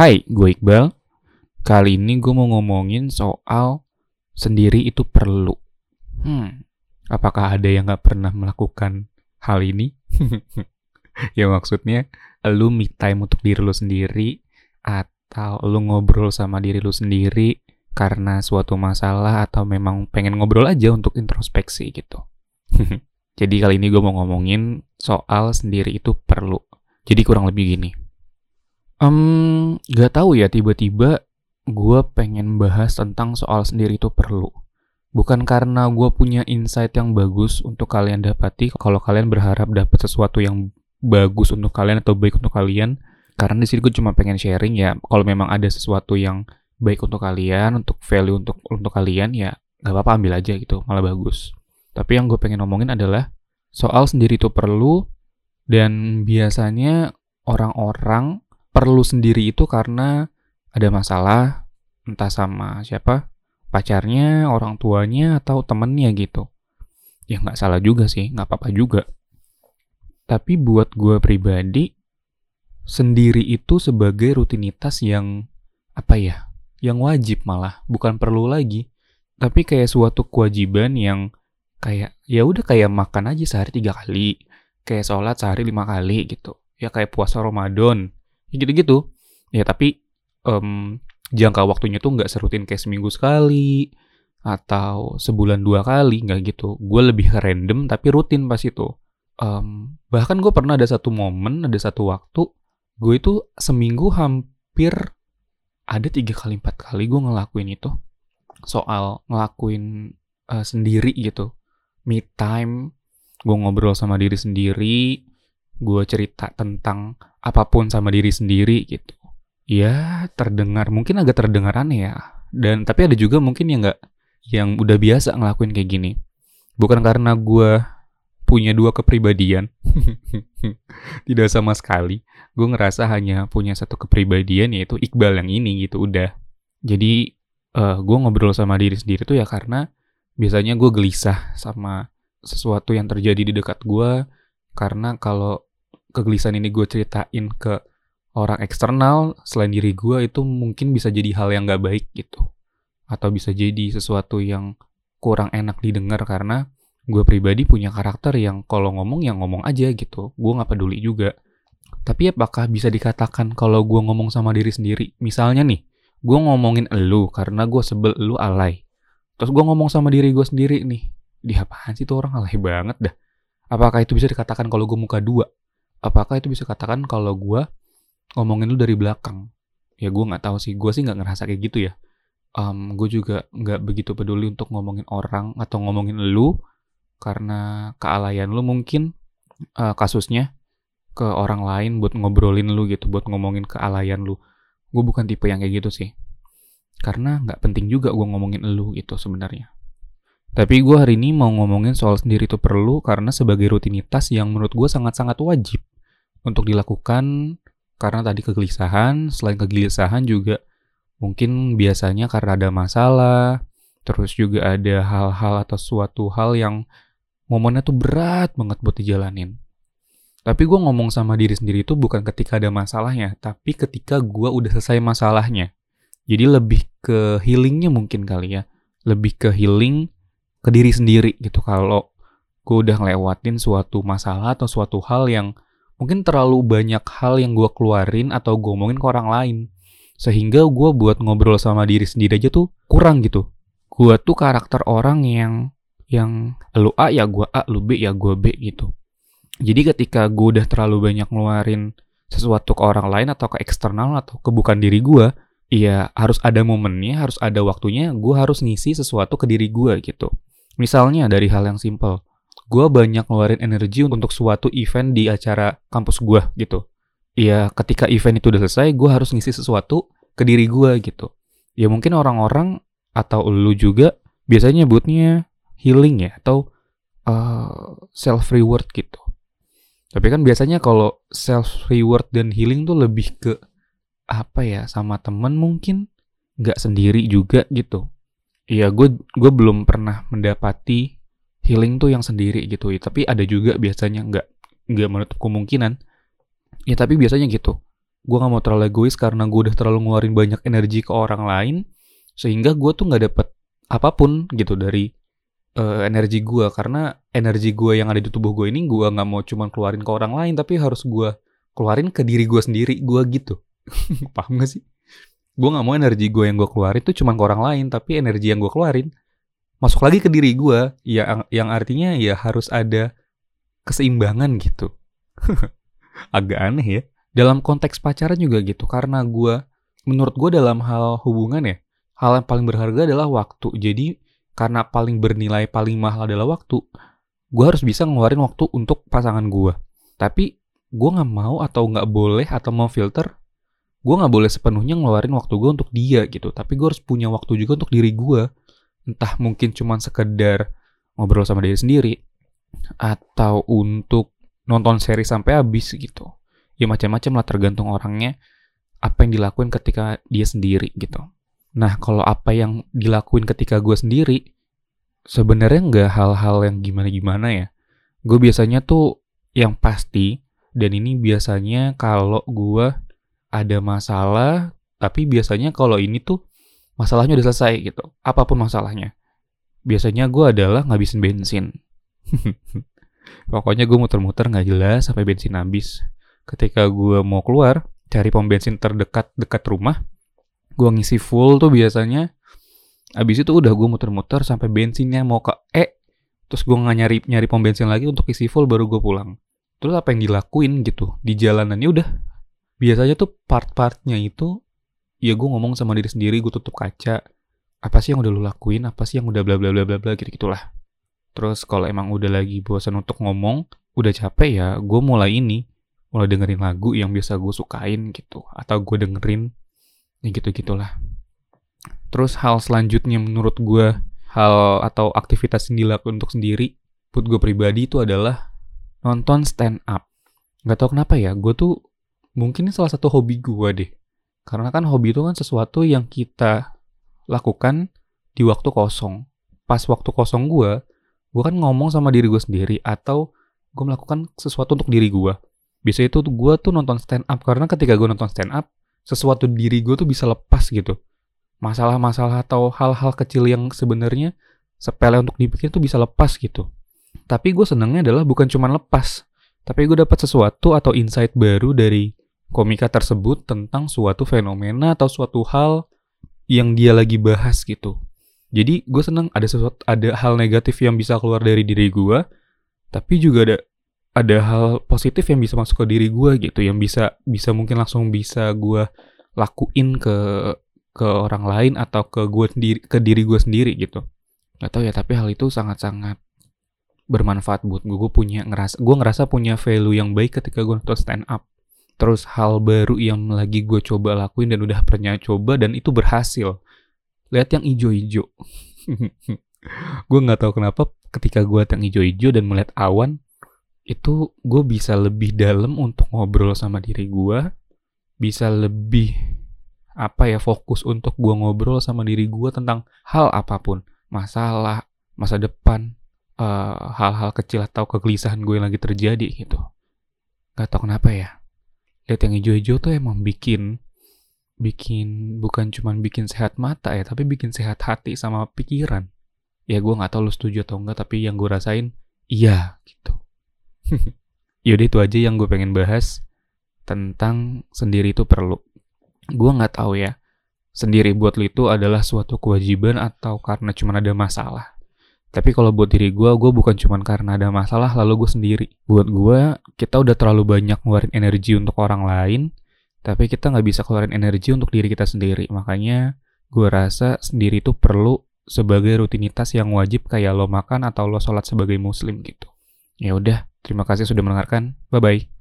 Hai, gue Iqbal. Kali ini gue mau ngomongin soal sendiri itu perlu. Hmm, apakah ada yang gak pernah melakukan hal ini? ya maksudnya, lu me time untuk diri lu sendiri, atau lu ngobrol sama diri lu sendiri karena suatu masalah, atau memang pengen ngobrol aja untuk introspeksi gitu. Jadi kali ini gue mau ngomongin soal sendiri itu perlu. Jadi kurang lebih gini. Um, gak tahu ya tiba-tiba gue pengen bahas tentang soal sendiri itu perlu. Bukan karena gue punya insight yang bagus untuk kalian dapati kalau kalian berharap dapat sesuatu yang bagus untuk kalian atau baik untuk kalian. Karena di sini gue cuma pengen sharing ya. Kalau memang ada sesuatu yang baik untuk kalian, untuk value untuk untuk kalian ya gak apa-apa ambil aja gitu, malah bagus. Tapi yang gue pengen ngomongin adalah soal sendiri itu perlu dan biasanya orang-orang perlu sendiri itu karena ada masalah entah sama siapa pacarnya, orang tuanya atau temennya gitu. Ya nggak salah juga sih, nggak apa-apa juga. Tapi buat gue pribadi, sendiri itu sebagai rutinitas yang apa ya, yang wajib malah, bukan perlu lagi. Tapi kayak suatu kewajiban yang kayak ya udah kayak makan aja sehari tiga kali, kayak sholat sehari lima kali gitu. Ya kayak puasa Ramadan, gitu-gitu. Ya tapi um, jangka waktunya tuh nggak serutin kayak seminggu sekali atau sebulan dua kali nggak gitu. Gue lebih random tapi rutin pas itu. Um, bahkan gue pernah ada satu momen ada satu waktu gue itu seminggu hampir ada tiga kali empat kali gue ngelakuin itu. Soal ngelakuin uh, sendiri gitu. Me time gue ngobrol sama diri sendiri gue cerita tentang apa pun sama diri sendiri gitu. Ya terdengar mungkin agak terdengar aneh ya. Dan tapi ada juga mungkin yang nggak yang udah biasa ngelakuin kayak gini. Bukan karena gue punya dua kepribadian. Tidak sama sekali. Gue ngerasa hanya punya satu kepribadian yaitu Iqbal yang ini gitu udah. Jadi uh, eh, gue ngobrol sama diri sendiri tuh ya karena biasanya gue gelisah sama sesuatu yang terjadi di dekat gue karena kalau kegelisahan ini gue ceritain ke orang eksternal selain diri gue itu mungkin bisa jadi hal yang gak baik gitu. Atau bisa jadi sesuatu yang kurang enak didengar karena gue pribadi punya karakter yang kalau ngomong yang ngomong aja gitu. Gue gak peduli juga. Tapi apakah bisa dikatakan kalau gue ngomong sama diri sendiri? Misalnya nih gue ngomongin elu karena gue sebel elu alay. Terus gue ngomong sama diri gue sendiri nih di apaan sih tuh orang alay banget dah? Apakah itu bisa dikatakan kalau gue muka dua apakah itu bisa katakan kalau gue ngomongin lu dari belakang? Ya gue nggak tahu sih. Gue sih nggak ngerasa kayak gitu ya. Um, gue juga nggak begitu peduli untuk ngomongin orang atau ngomongin lu karena kealayan lu mungkin uh, kasusnya ke orang lain buat ngobrolin lu gitu buat ngomongin kealayan lu. Gue bukan tipe yang kayak gitu sih. Karena nggak penting juga gue ngomongin lu gitu sebenarnya. Tapi gue hari ini mau ngomongin soal sendiri itu perlu karena sebagai rutinitas yang menurut gue sangat-sangat wajib untuk dilakukan karena tadi kegelisahan, selain kegelisahan juga mungkin biasanya karena ada masalah, terus juga ada hal-hal atau suatu hal yang momennya tuh berat banget buat dijalanin. Tapi gue ngomong sama diri sendiri itu bukan ketika ada masalahnya, tapi ketika gue udah selesai masalahnya. Jadi lebih ke healingnya mungkin kali ya. Lebih ke healing ke diri sendiri gitu kalau gue udah ngelewatin suatu masalah atau suatu hal yang mungkin terlalu banyak hal yang gue keluarin atau gue ngomongin ke orang lain. Sehingga gue buat ngobrol sama diri sendiri aja tuh kurang gitu. Gue tuh karakter orang yang yang lu A ya gue A lu B ya gue B gitu. Jadi ketika gue udah terlalu banyak ngeluarin sesuatu ke orang lain atau ke eksternal atau ke bukan diri gue Iya, harus ada momennya, harus ada waktunya, gue harus ngisi sesuatu ke diri gue gitu. Misalnya dari hal yang simple, gue banyak ngeluarin energi untuk suatu event di acara kampus gue gitu. Ya ketika event itu udah selesai, gue harus ngisi sesuatu ke diri gue gitu. Ya mungkin orang-orang atau lu juga biasanya nyebutnya healing ya atau uh, eh, self reward gitu. Tapi kan biasanya kalau self reward dan healing tuh lebih ke apa ya sama temen mungkin nggak sendiri juga gitu. Iya, gue gue belum pernah mendapati healing tuh yang sendiri gitu ya. Tapi ada juga biasanya nggak nggak menutup kemungkinan. Ya tapi biasanya gitu. gue gak mau terlalu egois karena gue udah terlalu ngeluarin banyak energi ke orang lain sehingga gue tuh nggak dapet apa pun gitu dari uh, energi gue karena energi gue yang ada di tubuh gue ini gue nggak mau cuman keluarin ke orang lain tapi harus gue keluarin ke diri gue sendiri gue gitu paham gak sih gue nggak mau energi gue yang gue keluarin tuh cuman ke orang lain tapi energi yang gue keluarin masuk lagi ke diri gue ya yang artinya ya harus ada keseimbangan gitu. Agak aneh ya. Dalam konteks pacaran juga gitu karena gue menurut gue dalam hal hubungan ya hal yang paling berharga adalah waktu. Jadi karena paling bernilai paling mahal adalah waktu gue harus bisa ngeluarin waktu untuk pasangan gue tapi gue nggak mau atau nggak boleh atau mau filter gue nggak boleh sepenuhnya ngeluarin waktu gue untuk dia gitu. Tapi gue harus punya waktu juga untuk diri gue entah mungkin cuma sekedar ngobrol sama diri sendiri atau untuk nonton seri sampai habis gitu ya macam-macam lah tergantung orangnya apa yang dilakuin ketika dia sendiri gitu. Nah kalau apa yang dilakuin ketika gue sendiri sebenarnya nggak hal-hal yang gimana-gimana ya. Gue biasanya tuh yang pasti dan ini biasanya kalau gue ada masalah tapi biasanya kalau ini tuh masalahnya udah selesai gitu. Apa pun masalahnya. Biasanya gue adalah ngabisin bensin. Pokoknya gue muter-muter nggak jelas sampai bensin habis ketika gue mau keluar cari pom bensin terdekat dekat rumah gue ngisi full tuh biasanya abis itu udah gue muter-muter sampai bensinnya mau ke E terus gue nggak nyari nyari pom bensin lagi untuk isi full baru gue pulang terus apa yang dilakuin gitu di jalanannya udah biasanya tuh part-partnya itu ya gue ngomong sama diri sendiri gue tutup kaca. Apa sih yang udah lu lakuin? Apa sih yang udah bla bla bla bla bla? Gitu gitulah terus kalau emang udah lagi bosan untuk ngomong udah capek ya gue mulai ini. Mulai dengerin lagu yang biasa gue sukain gitu atau gue dengerin ya gitu gitulah terus hal selanjutnya menurut gue hal atau aktivitas yang dilakukan untuk sendiri buat gue pribadi itu adalah nonton stand up. Nggak tau kenapa ya gue tuh mungkin salah satu hobi gue deh karena kan hobi itu kan sesuatu yang kita lakukan di waktu kosong. Pas waktu kosong gue gue kan ngomong sama diri gue sendiri atau gue melakukan sesuatu untuk diri gue biasanya itu gue tuh nonton stand up karena ketika gue nonton stand up sesuatu diri gue tuh bisa lepas gitu. Masalah-masalah atau hal-hal kecil yang sebenarnya sepele untuk dipikir tuh bisa lepas gitu. Tapi gue senangnya adalah bukan cuma lepas tapi gue dapat sesuatu atau insight baru dari komika tersebut tentang suatu fenomena atau suatu hal yang dia lagi bahas gitu. Jadi gue senang ada sesuatu ada hal negatif yang bisa keluar dari diri gue tapi juga ada ada hal positif yang bisa masuk ke diri gue gitu yang bisa bisa mungkin langsung bisa gue lakuin ke ke orang lain atau ke gue sendiri ke diri gue sendiri gitu. Nggak tahu ya tapi hal itu sangat-sangat bermanfaat buat gue gue punya ngerasa gue ngerasa punya value yang baik ketika gue nonton stand up terus hal baru yang lagi gue coba lakuin dan udah pernah coba dan itu berhasil. Lihat yang ijo-ijo. Gue nggak tahu kenapa ketika gue yang ijo-ijo dan melihat awan itu gue bisa lebih dalam untuk ngobrol sama diri gue bisa lebih apa ya fokus untuk gue ngobrol sama diri gue tentang hal apa pun. Masalah masa depan eh, hal-hal uh, kecil atau kegelisahan gue yang lagi terjadi gitu. Gak tau kenapa ya lihat yang hijau-hijau tuh emang bikin bikin bukan cuman bikin sehat mata ya tapi bikin sehat hati sama pikiran ya gue nggak tahu lu setuju atau enggak tapi yang gue rasain iya gitu Yaudah itu aja yang gue pengen bahas tentang sendiri itu perlu. Gue nggak tahu ya, sendiri buat lo itu adalah suatu kewajiban atau karena cuma ada masalah. Tapi kalau buat diri gue, gue bukan cuma karena ada masalah lalu gue sendiri. Buat gue, kita udah terlalu banyak ngeluarin energi untuk orang lain, tapi kita nggak bisa keluarin energi untuk diri kita sendiri. Makanya gue rasa sendiri itu perlu sebagai rutinitas yang wajib kayak lo makan atau lo sholat sebagai muslim gitu. Ya udah, terima kasih sudah mendengarkan. Bye bye.